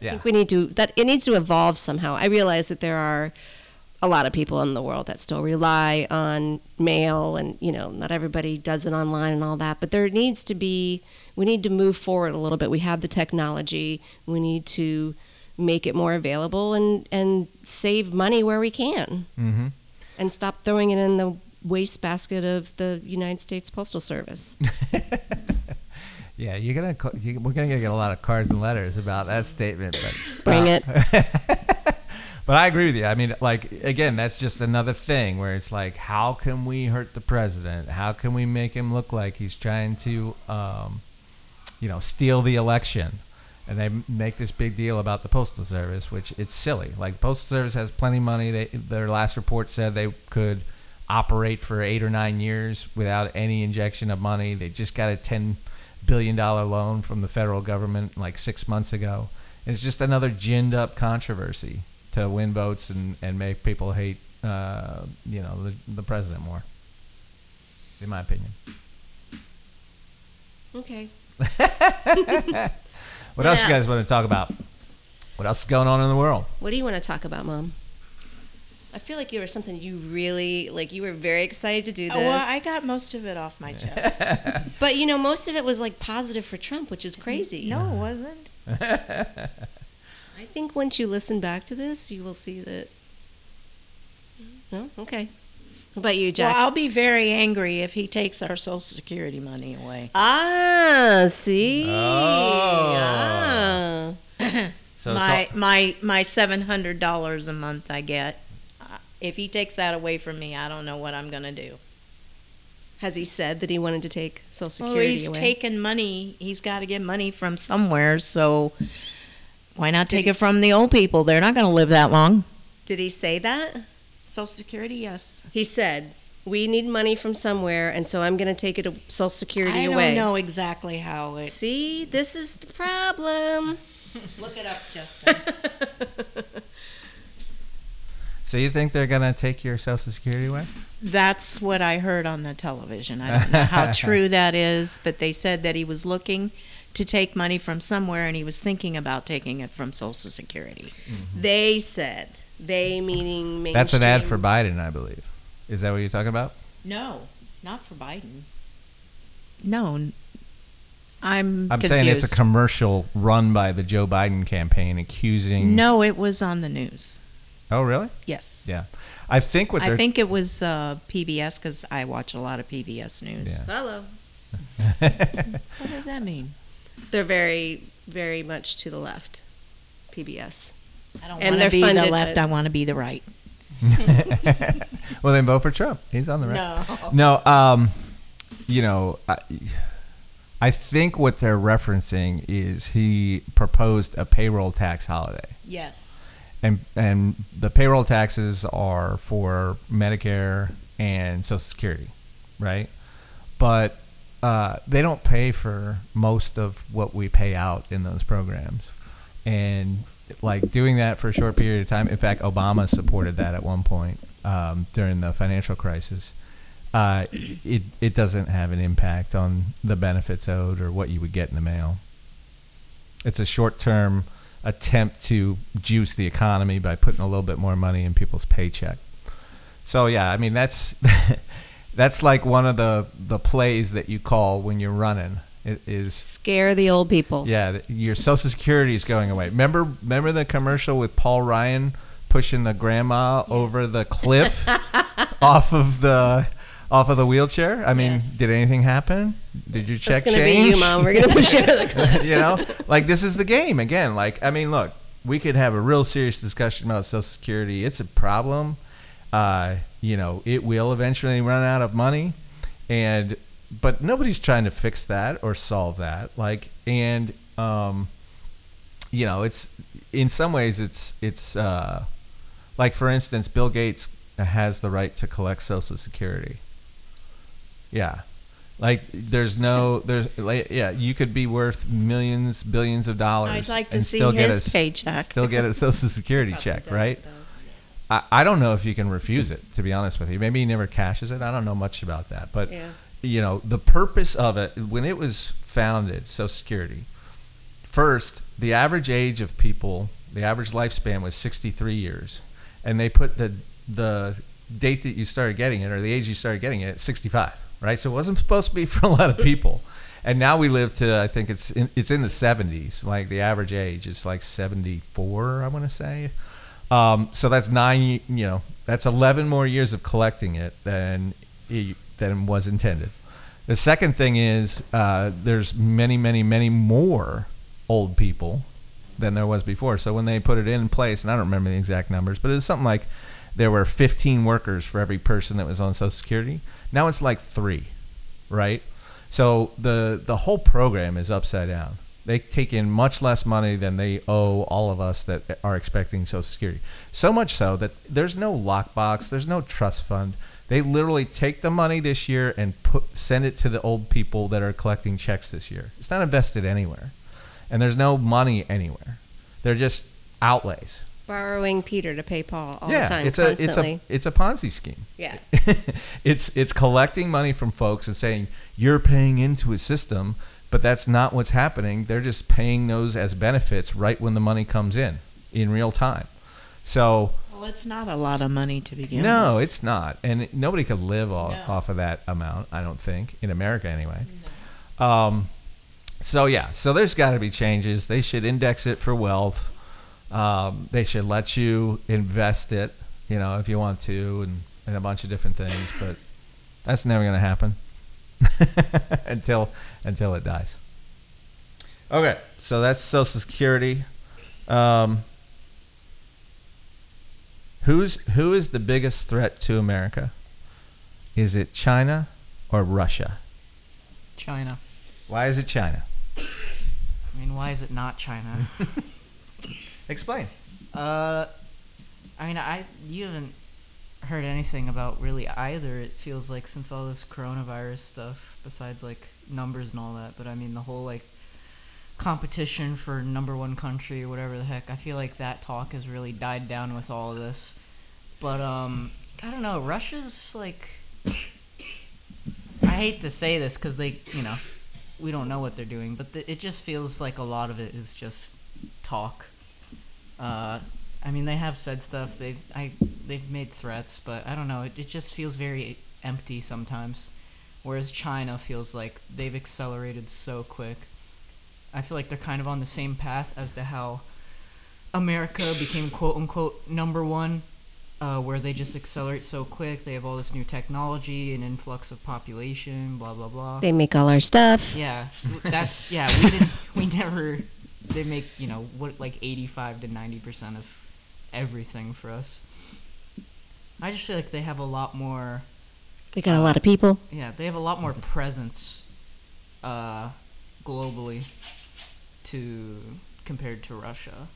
I think we need to that it needs to evolve somehow. I realize that there are a lot of people in the world that still rely on mail and you know not everybody does it online and all that but there needs to be we need to move forward a little bit we have the technology we need to make it more available and and save money where we can mm-hmm. and stop throwing it in the wastebasket of the United States Postal Service. yeah. You're gonna co- you, we're gonna get a lot of cards and letters about that statement, but Bring uh, it. But I agree with you. I mean, like again, that's just another thing where it's like, how can we hurt the president? How can we make him look like he's trying to, um, you know, steal the election? And they make this big deal about the postal service, which it's silly. Like the postal service has plenty of money. They, their last report said they could operate for eight or nine years without any injection of money. They just got a ten billion dollar loan from the federal government like six months ago. And it's just another ginned up controversy to win votes and, and make people hate, uh, you know, the, the president more. In my opinion. Okay. What else you guys want to talk about? What else is going on in the world? What do you want to talk about, Mom? I feel like you were something you really like. You were very excited to do this, Oh, well, I got most of it off my chest. but you know, most of it was like positive for Trump, which is crazy. no, it wasn't. I think once you listen back to this, you will see that. No, okay. What about you, Well, Jack? I'll be very angry if he takes our Social Security money away. ah, see. Oh. Ah. So, my so my my seven hundred dollars a month I get. If he takes that away from me, I don't know what I'm gonna do. Has he said that he wanted to take Social Well, Security he's away? taking money. He's got to get money from somewhere. So why not take he- it from the old people? They're not going to live that long. Did he say that? Social Security, yes. He said, "We need money from somewhere, and so I'm going to take it to Social Security away. I don't away." know exactly how it. See, this is the problem. Look it up, Justin. So you think they're gonna take your Social Security away? That's what I heard on the television. I don't know how true that is, but they said that he was looking to take money from somewhere and he was thinking about taking it from Social Security. Mm-hmm. They said they meaning mainstream. That's an ad for Biden, I believe. Is that what you're talking about? No, not for Biden. No, I'm. I'm confused. saying it's a commercial run by the Joe Biden campaign accusing. No, it was on the news. Oh, really? Yes. Yeah. I think what I think it was uh, PBS because I watch a lot of PBS news. Yeah. Hello. What does that mean? They're very, very much to the left. PBS. I don't And want they're to be the left. but- I want to be the right. well, then vote for Trump. He's on the right. No. No, um, you know, I, I think what they're referencing is he proposed a payroll tax holiday, Yes. And and the payroll taxes are for Medicare and Social Security, right? But uh, they don't pay for most of what we pay out in those programs, and like doing that for a short period of time. In fact, Obama supported that at one point um, during the financial crisis. Uh, it it doesn't have an impact on the benefits owed or what you would get in the mail. It's a short term attempt to juice the economy by putting a little bit more money in people's paycheck. So yeah, I mean that's that's like one of the the plays that you call when you're running. It is Scare the old people. yeah, your Social Security is going away. Remember, remember the commercial with Paul Ryan pushing the grandma over the cliff off of the off of the wheelchair. I mean, Yes. did anything happen? Did you check That's gonna change? be you, mom. We're gonna push you over the cliff. you know, like this is the game again. Like, I mean, look, we could have a real serious discussion about Social Security. It's a problem. Uh, you know, it will eventually run out of money, and but nobody's trying to fix that or solve that. Like, and um, you know, it's in some ways it's it's uh, like for instance, Bill Gates has the right to collect Social Security. Yeah. Like there's no there's like yeah you could be worth millions billions of dollars I'd like to and see still get his a, paycheck. still get a social security check right? I, I don't know if you can refuse it to be honest with you. Maybe he never cashes it. I don't know much about that. But Yeah. you know the purpose of it when it was founded social security first the average age of people the average lifespan was 63 years. And they put the the date that you started getting it or the age you started getting it at 65 right? So it wasn't supposed to be for a lot of people. And now we live to i think it's in, it's in the 70s like the average age is like 74 i want to say. Um, so that's nine you know that's 11 more years of collecting it than it, than was intended. The second thing is uh, there's many, many, many more old people than there was before. So when they put it in place, and I don't remember the exact numbers, but it's something like there were 15 workers for every person that was on Social Security. Now it's like three, right? So the the whole program is upside down. They take in much less money than they owe all of us that are expecting Social Security. So much so that there's no lockbox, there's no trust fund. They literally take the money this year and put send it to the old people that are collecting checks this year. It's not invested anywhere, and there's no money anywhere. They're just outlays. Borrowing Peter to pay Paul all yeah, the time, it's a constantly. it's a it's a Ponzi scheme. yeah. it's it's collecting money from folks and saying you're paying into a system, but that's not what's happening. They're just paying those as benefits right when the money comes in in real time. So Well, it's not a lot of money to begin with. no, with. it's not, and nobody could live off, No. off of that amount. I don't think in America anyway. Um, so yeah, so there's got to be changes. They should index it for wealth. Um, they should let you invest it, you know, if you want to, and, and a bunch of different things. But that's never going to happen until until it dies. Okay, so that's Social Security. Um, who's who is the biggest threat to America? Is it China or Russia? China. Why is it China? I mean, why is it not China? Explain. uh, I mean, I you haven't heard anything about really either. It feels like since all this coronavirus stuff, besides like numbers and all that. But I mean, the whole like competition for number one country or whatever the heck. I feel like that talk has really died down with all of this. But um, I don't know. Russia's like, I hate to say this because they, you know, we don't know what they're doing, but th- it just feels like a lot of it is just talk. Uh, I mean, they have said stuff. They've I they've made threats, but I don't know. It, it just feels very empty sometimes. Whereas China feels like they've accelerated so quick. I feel like they're kind of on the same path as to how America became quote unquote number one, uh, where they just accelerate so quick. They have all this new technology, an influx of population, blah blah blah. They make all our stuff. Yeah, that's yeah. We didn't. We never. They make you know what like eighty-five to ninety percent of everything for us. I just feel like they have a lot more. They got a lot of people. Yeah, they have a lot more presence, uh, globally, to compared to Russia.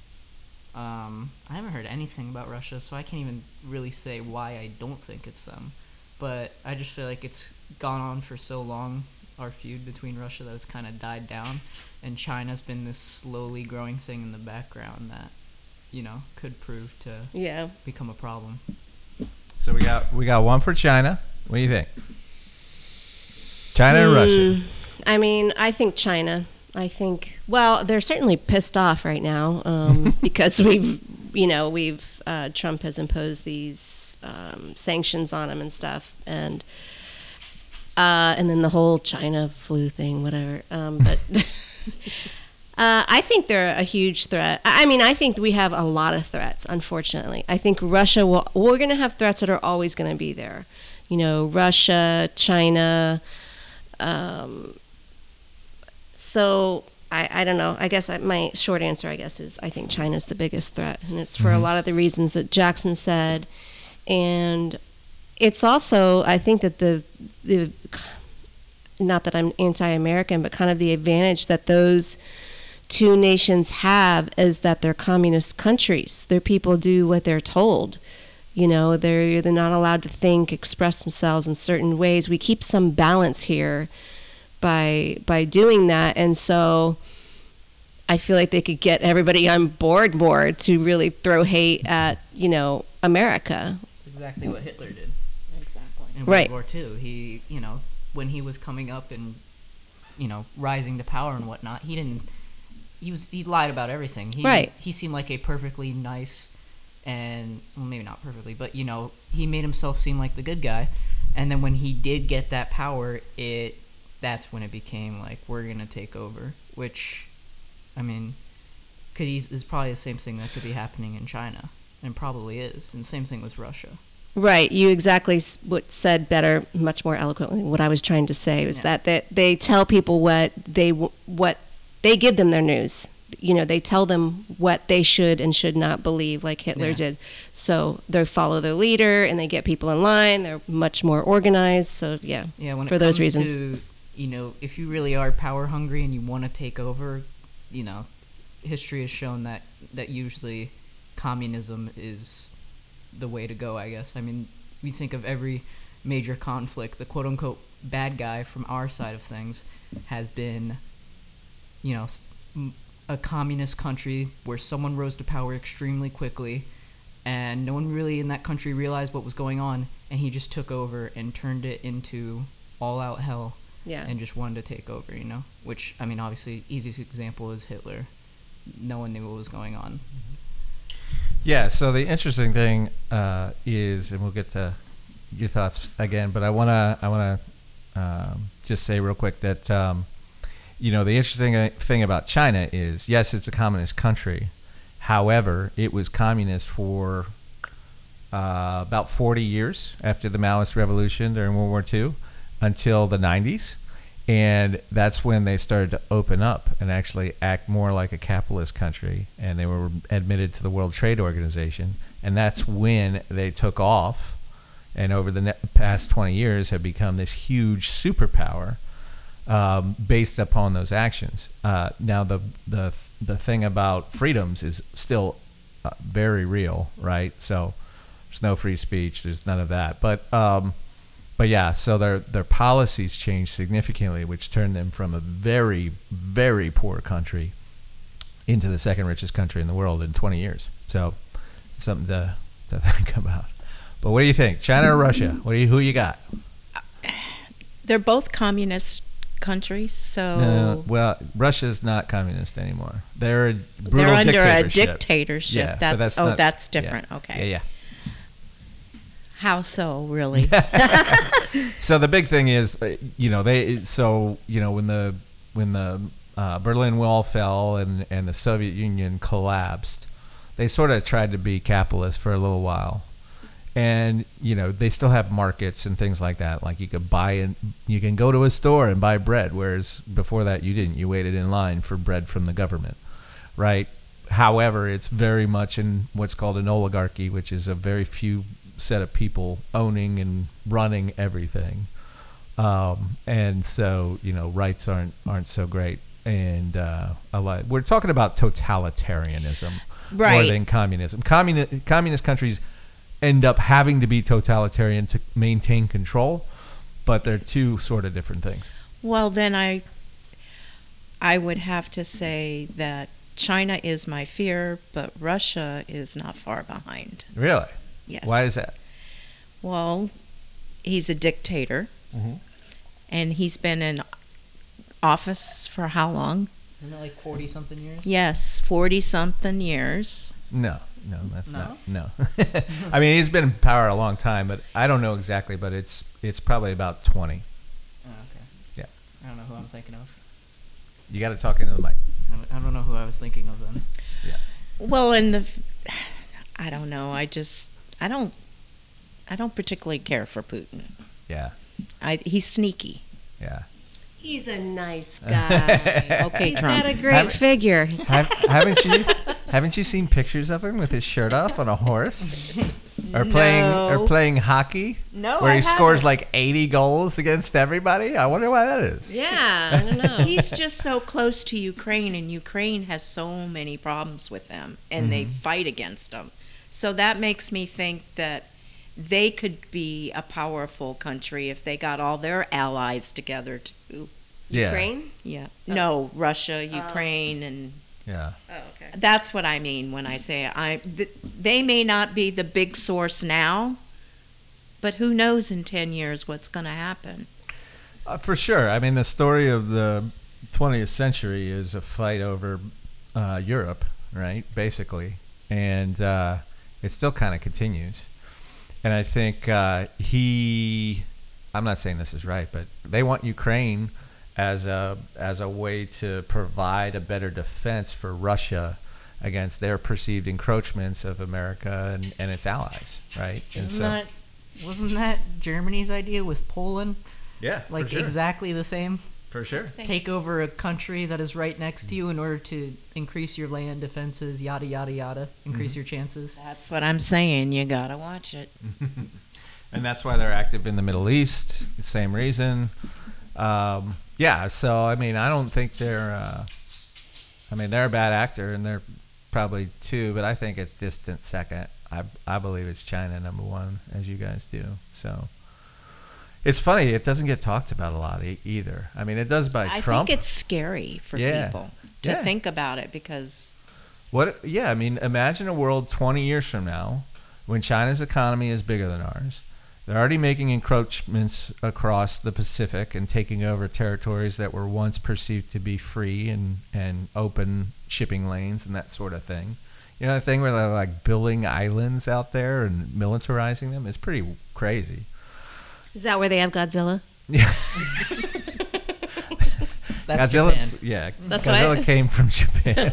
Um, I haven't heard anything about Russia, so I can't even really say why I don't think it's them. But I just feel like it's gone on for so long, our feud between Russia, that has kind of died down, and China's been this slowly growing thing in the background that, you know, could prove to Yeah. become a problem. So we got we got one for China. What do you think? China and Russia. Mm, I mean, I think China. I think. Well, they're certainly pissed off right now um, because we've, you know, we've uh, Trump has imposed these um, sanctions on them and stuff, and uh, and then the whole China flu thing, whatever. Um, but. Uh, I think they're a huge threat. I mean, I think we have a lot of threats, unfortunately. I think Russia will, we're going to have threats that are always going to be there. You know, Russia, China. Um, so I, I don't know. I guess I, my short answer, I guess, is I think China's the biggest threat. And it's for a lot of the reasons that Jackson said. And it's also, I think that the, the, not that I'm anti-American, but kind of the advantage that those two nations have is that they're communist countries. Their people do what they're told. You know, they're they're not allowed to think, express themselves in certain ways. We keep some balance here by by doing that, and so I feel like they could get everybody on board more to really throw hate at you know America. That's exactly what Hitler did. Exactly. in Right. World War II. He, you know, when he was coming up and, you know, rising to power and whatnot, he didn't. He was he lied about everything. He, Right. He seemed like a perfectly nice, and well, maybe not perfectly, but you know, he made himself seem like the good guy. And then when he did get that power, it that's when it became like we're gonna take over. Which, I mean, could is probably the same thing that could be happening in China, and probably is. And same thing with Russia. Right, you exactly what said better, much more eloquently. What I was trying to say was Yeah. that they, they tell people what they what they give them their news. You know, they tell them what they should and should not believe, like Hitler Yeah. did. So they follow their leader and they get people in line. They're much more organized. So yeah, Yeah, when for it those comes reasons. to you know, if you really are power hungry and you want to take over, you know, history has shown that that usually communism is the way to go. I guess. I mean, we think of every major conflict, the quote unquote bad guy from our side of things has been, you know, a communist country where someone rose to power extremely quickly and no one really in that country realized what was going on and he just took over and turned it into all out hell yeah. and just wanted to take over you know which i mean obviously easiest example is hitler no one knew what was going on mm-hmm. Yeah. So the interesting thing uh, is, and we'll get to your thoughts again, but I wanna I wanna um, just say real quick that um, you know the interesting thing about China is yes, it's a communist country. However, it was communist for uh, about 40 years after the Maoist revolution during World War II until the 90s. And that's when they started to open up and actually act more like a capitalist country. And they were admitted to the World Trade Organization. And that's when they took off. And over the ne- past 20 years, have become this huge superpower um, based upon those actions. Uh, now, the, the, the thing about freedoms is still uh, very real, right? So there's no free speech, there's none of that. But um, but yeah, so their their policies changed significantly, which turned them from a very very poor country into the second richest country in the world in 20 years. So something to to think about. But what do you think, China or Russia? What do you who you got? They're both communist countries, so No, well, Russia's not communist anymore. They're a brutal they're under a dictatorship. Yeah, that's, that's oh, not- that's yeah. different. Okay. Yeah, yeah. How so, really? So the big thing is, uh, you know, they so you know when the when the uh, Berlin Wall fell and and the Soviet Union collapsed, they sort of tried to be capitalist for a little while, and you know they still have markets and things like that. Like you could buy and you can go to a store and buy bread, whereas before that you didn't. You waited in line for bread from the government, right? However, it's very much in what's called an oligarchy, which is a very few set of people owning and running everything. Um, and so, you know, rights aren't aren't so great. And uh, a lot, we're talking about totalitarianism more than communism. Communi- communist countries end up having to be totalitarian to maintain control, but they're two sort of different things. well, then I, I would have to say that China is my fear, but Russia is not far behind. Really? Yes. Why is that? Well, he's a dictator, Mhm. and he's been in office for how long? Isn't it like forty something years? Yes, forty something years. No, no, that's No? not. No, I mean he's been in power a long time, but I don't know exactly. But it's it's probably about twenty. Oh, okay. Yeah. I don't know who I'm thinking of. You got to talk into the mic. I don't, I don't know who I was thinking of then. Yeah. Well, in the, I don't know. I just, I don't, I don't particularly care for Putin. Yeah, I, he's sneaky. yeah. He's a nice guy. Okay, He's Trump. got a great Have- figure. Have, haven't you haven't you seen pictures of him with his shirt off on a horse, or playing or playing hockey? No, where I he scores haven't. like eighty goals against everybody. I wonder why that is. Yeah, I don't know. He's just so close to Ukraine, and Ukraine has so many problems with them, and they mm-hmm. fight against them. So that makes me think that they could be a powerful country if they got all their allies together too. Yeah. Ukraine? Yeah. No, Russia, Ukraine, and Yeah. Oh, okay. That's what I mean when I say I. Th- they may not be the big source now, but who knows in ten years what's going to happen? Uh, for sure. I mean, the story of the 20th century is a fight over uh, Europe, right? Basically, and uh, it still kind of continues. And I think uh, he, I'm not saying this is right, but they want Ukraine as a as a way to provide a better defense for Russia against their perceived encroachments of America and, and its allies, right? Isn't that wasn't that Germany's idea with Poland? yeah, Like sure. exactly the same. For sure. Take over a country that is right next to you in order to increase your land defenses, yada yada yada, increase your chances. That's what I'm saying. You gotta watch it. and that's why they're active in the Middle East. Same reason. Um, yeah. So I mean, I don't think they're. Uh, I mean, they're a bad actor, and they're probably two, but I think it's distant second. I I believe it's China number one, as you guys do. So. It's funny. It doesn't get talked about a lot e- either. I mean, it does by Trump. I Trump. think it's scary for Yeah. people to Yeah. think about it because What? Yeah, I mean, imagine a world 20 years from now when China's economy is bigger than ours. They're already making encroachments across the Pacific and taking over territories that were once perceived to be free and, and open shipping lanes and that sort of thing. You know, the thing where they're like building islands out there and militarizing them is pretty crazy. Is that where they have Godzilla? That's Godzilla, Japan. yeah, That's Godzilla right. came from Japan,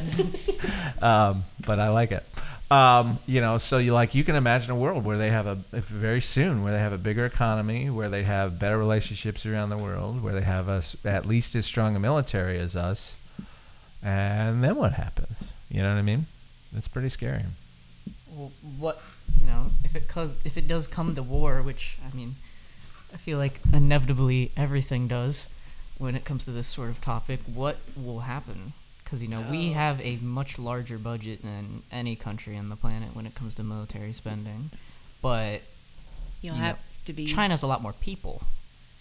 um, but I like it. Um, you know, so you like you can imagine a world where they have a very soon where they have a bigger economy, where they have better relationships around the world, where they have us at least as strong a military as us, and then what happens? You know what I mean? It's pretty scary. Well, what you know, if it cause if it does come to war, which I mean, I feel like inevitably everything does when it comes to this sort of topic. What will happen? Because you know we have a much larger budget than any country on the planet when it comes to military spending, but you'll You know, have to be China's a lot more people.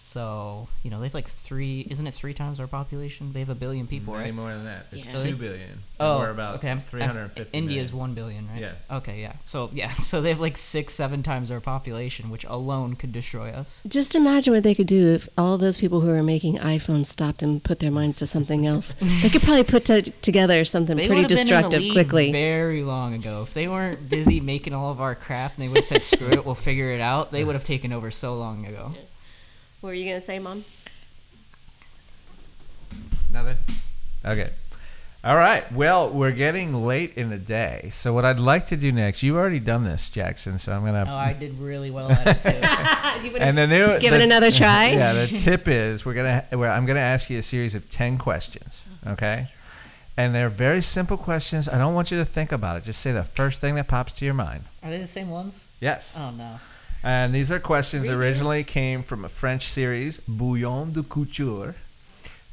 So you know they have like three. Isn't it three times our population? They have a billion people, Way right? more than that. It's Yeah. two billion. Oh, we're about okay. I'm- three hundred and fifty. India's one billion, right? Yeah. Okay, yeah. So yeah, so they have like six, seven times our population, which alone could destroy us. Just imagine what they could do if all those people who are making iPhones stopped and put their minds to something else. they could probably put to, together something They pretty would have been in the destructive lead quickly. very long ago. If they weren't busy making all of our crap and they would have said, "Screw it, we'll figure it out," they would have taken over so long ago. What were you gonna say, Mom? Nothing. Okay. All right. Well, we're getting late in the day, so what I'd like to do next. You've already done this, Jackson. So I'm gonna. Oh, I did really well at it too. and the new. Give the- it another try. Yeah. The tip is we're gonna. Where I'm gonna ask you a series of ten questions. Okay. And they're very simple questions. I don't want you to think about it. Just say the first thing that pops to your mind. Are they the same ones? Yes. Oh no. And these are questions originally came from a French series, Bouillon de Culture,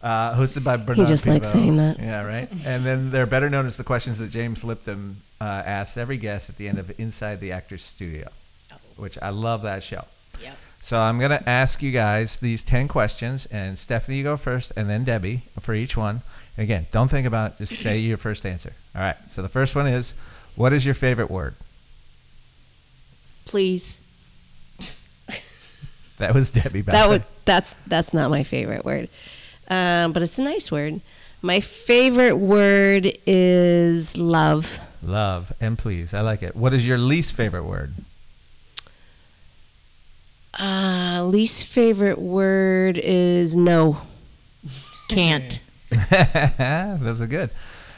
uh, hosted by Bernard He just likes saying that. Yeah, right. and then they're better known as the questions that James Lipton uh, asks every guest at the end of Inside the Actor's Studio, which I love that show. Yep. So I'm going to ask you guys these 10 questions, and Stephanie, you go first, and then Debbie for each one. And again, don't think about it, just say your first answer. All right. So the first one is What is your favorite word? Please. That was Debbie back That then. would that's that's not my favorite word, um, but it's a nice word. My favorite word is love. Love and please. I like it. What is your least favorite word? Uh, least favorite word is no. Can't. Those are good.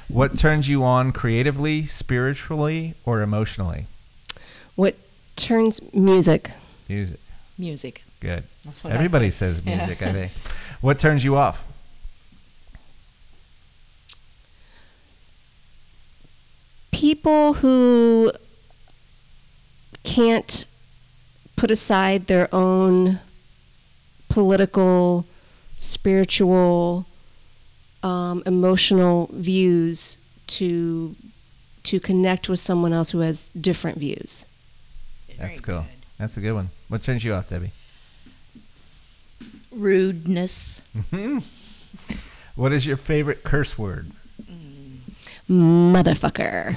What turns you on creatively, spiritually, or emotionally? What turns music? Music. Music. Good. That's what I Everybody said. says Yeah. music, I think. What turns you off? People who can't put aside their own political, spiritual, um, emotional views to to connect with someone else who has different views. That's cool. That's a good one. What turns you off, Debbie? Rudeness. Mm-hmm. What is your favorite curse word? Mm, motherfucker.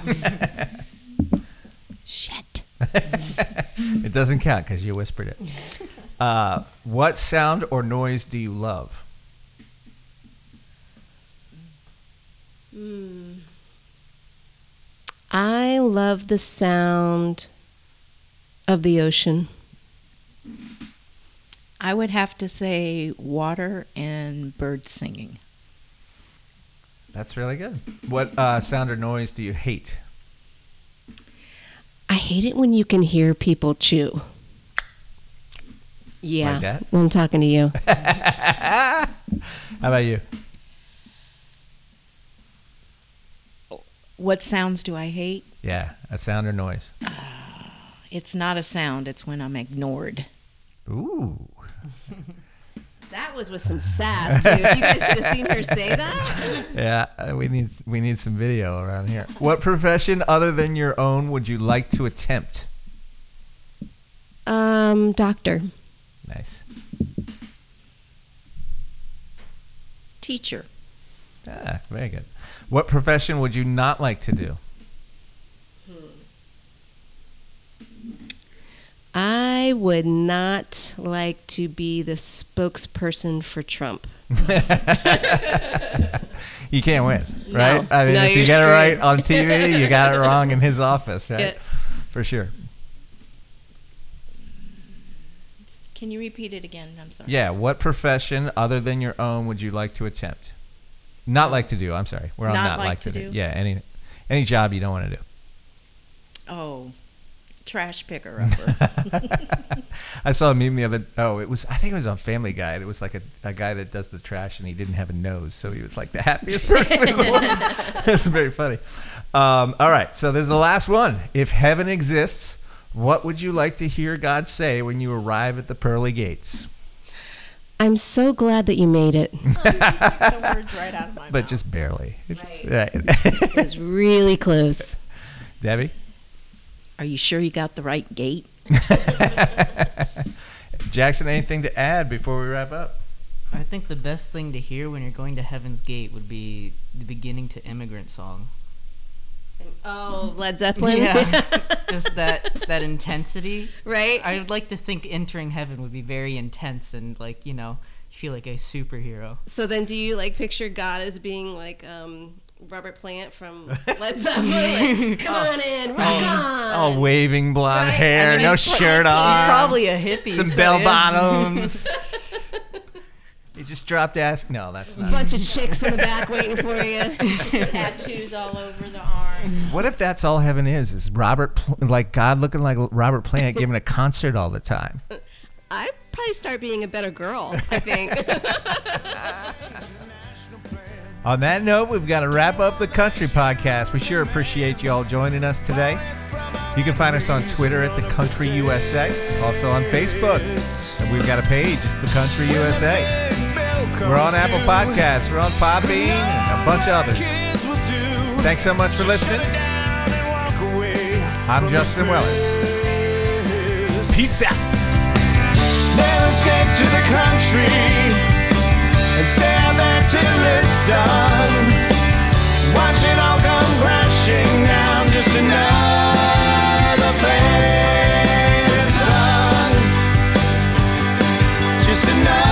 Shit. It doesn't count because you whispered it. Uh, what sound or noise do you love? Mm. I love the sound of the ocean. I would have to say water and bird singing. That's really good. What uh, sound or noise do you hate? I hate it when you can hear people chew. Yeah. Like that? Well, I'm talking to you. How about you? What sounds do I hate? Yeah, a sound or noise. It's not a sound, it's when I'm ignored. Ooh. that was with some sass, too. You guys could have seen her say that. Yeah, uh, we need we need some video around here. What profession other than your own would you like to attempt? Um, doctor. Nice. Teacher. Ah, very good. What profession would you not like to do? I would not like to be the spokesperson for Trump. You can't win, No. right? I mean, No, if you you're get it right on TV, you got it wrong in his office, right? Yeah. For sure. Can you repeat it again? I'm sorry. Yeah. What profession other than your own would you like to attempt? Not like to do. I'm sorry. We're on Not not, like like, to to, do. do? Yeah. Any any job you don't want to do. Oh, trash picker upper. I saw a meme the other. Oh, it was. I think it was on Family Guy. It was like a, a guy that does the trash, and he didn't have a nose, so he was like the happiest person in the world. That's very funny. Um, all right, so there's the last one. If heaven exists, what would you like to hear God say when you arrive at the pearly gates? I'm so glad that you made it. the words right out of my But mouth. just barely. Right. right. It was really close. Debbie, Are you sure you got the right gate? Jackson, anything to add before we wrap up? I think the best thing to hear when you're going to Heaven's Gate would be the beginning to Immigrant Song. Oh, Led Zeppelin. Yeah, just that that intensity. right. I would like to think entering heaven would be very intense and like you know feel like a superhero. so then, do you like picture God as being like um, Robert Plant from Led Zeppelin? Like, Come oh. on in, rock oh. on. Oh, waving blonde Right? hair, I mean, no he's pro- shirt he's on, probably a hippie. some so bell yeah. bottoms. he just dropped ask. No, that's not. A bunch of chicks in the back waiting for you. Tattoos all over the arms. What if that's all heaven is? Is Robert Pl- like God looking like Robert Plant giving a concert all the time? I'd probably start being a better girl. I think. On that note, we've got to wrap up the country podcast. We sure appreciate you all joining us today. You can find us on Twitter at the Country USA, also on Facebook. And we've got a page, it's the Country USA. We're on Apple Podcasts, we're on Podbean, and a bunch of others. Thanks so much for listening. I'm Justin Weller. Peace out. Now escape to the country and there. Watch it all come crashing down, just another. Just another.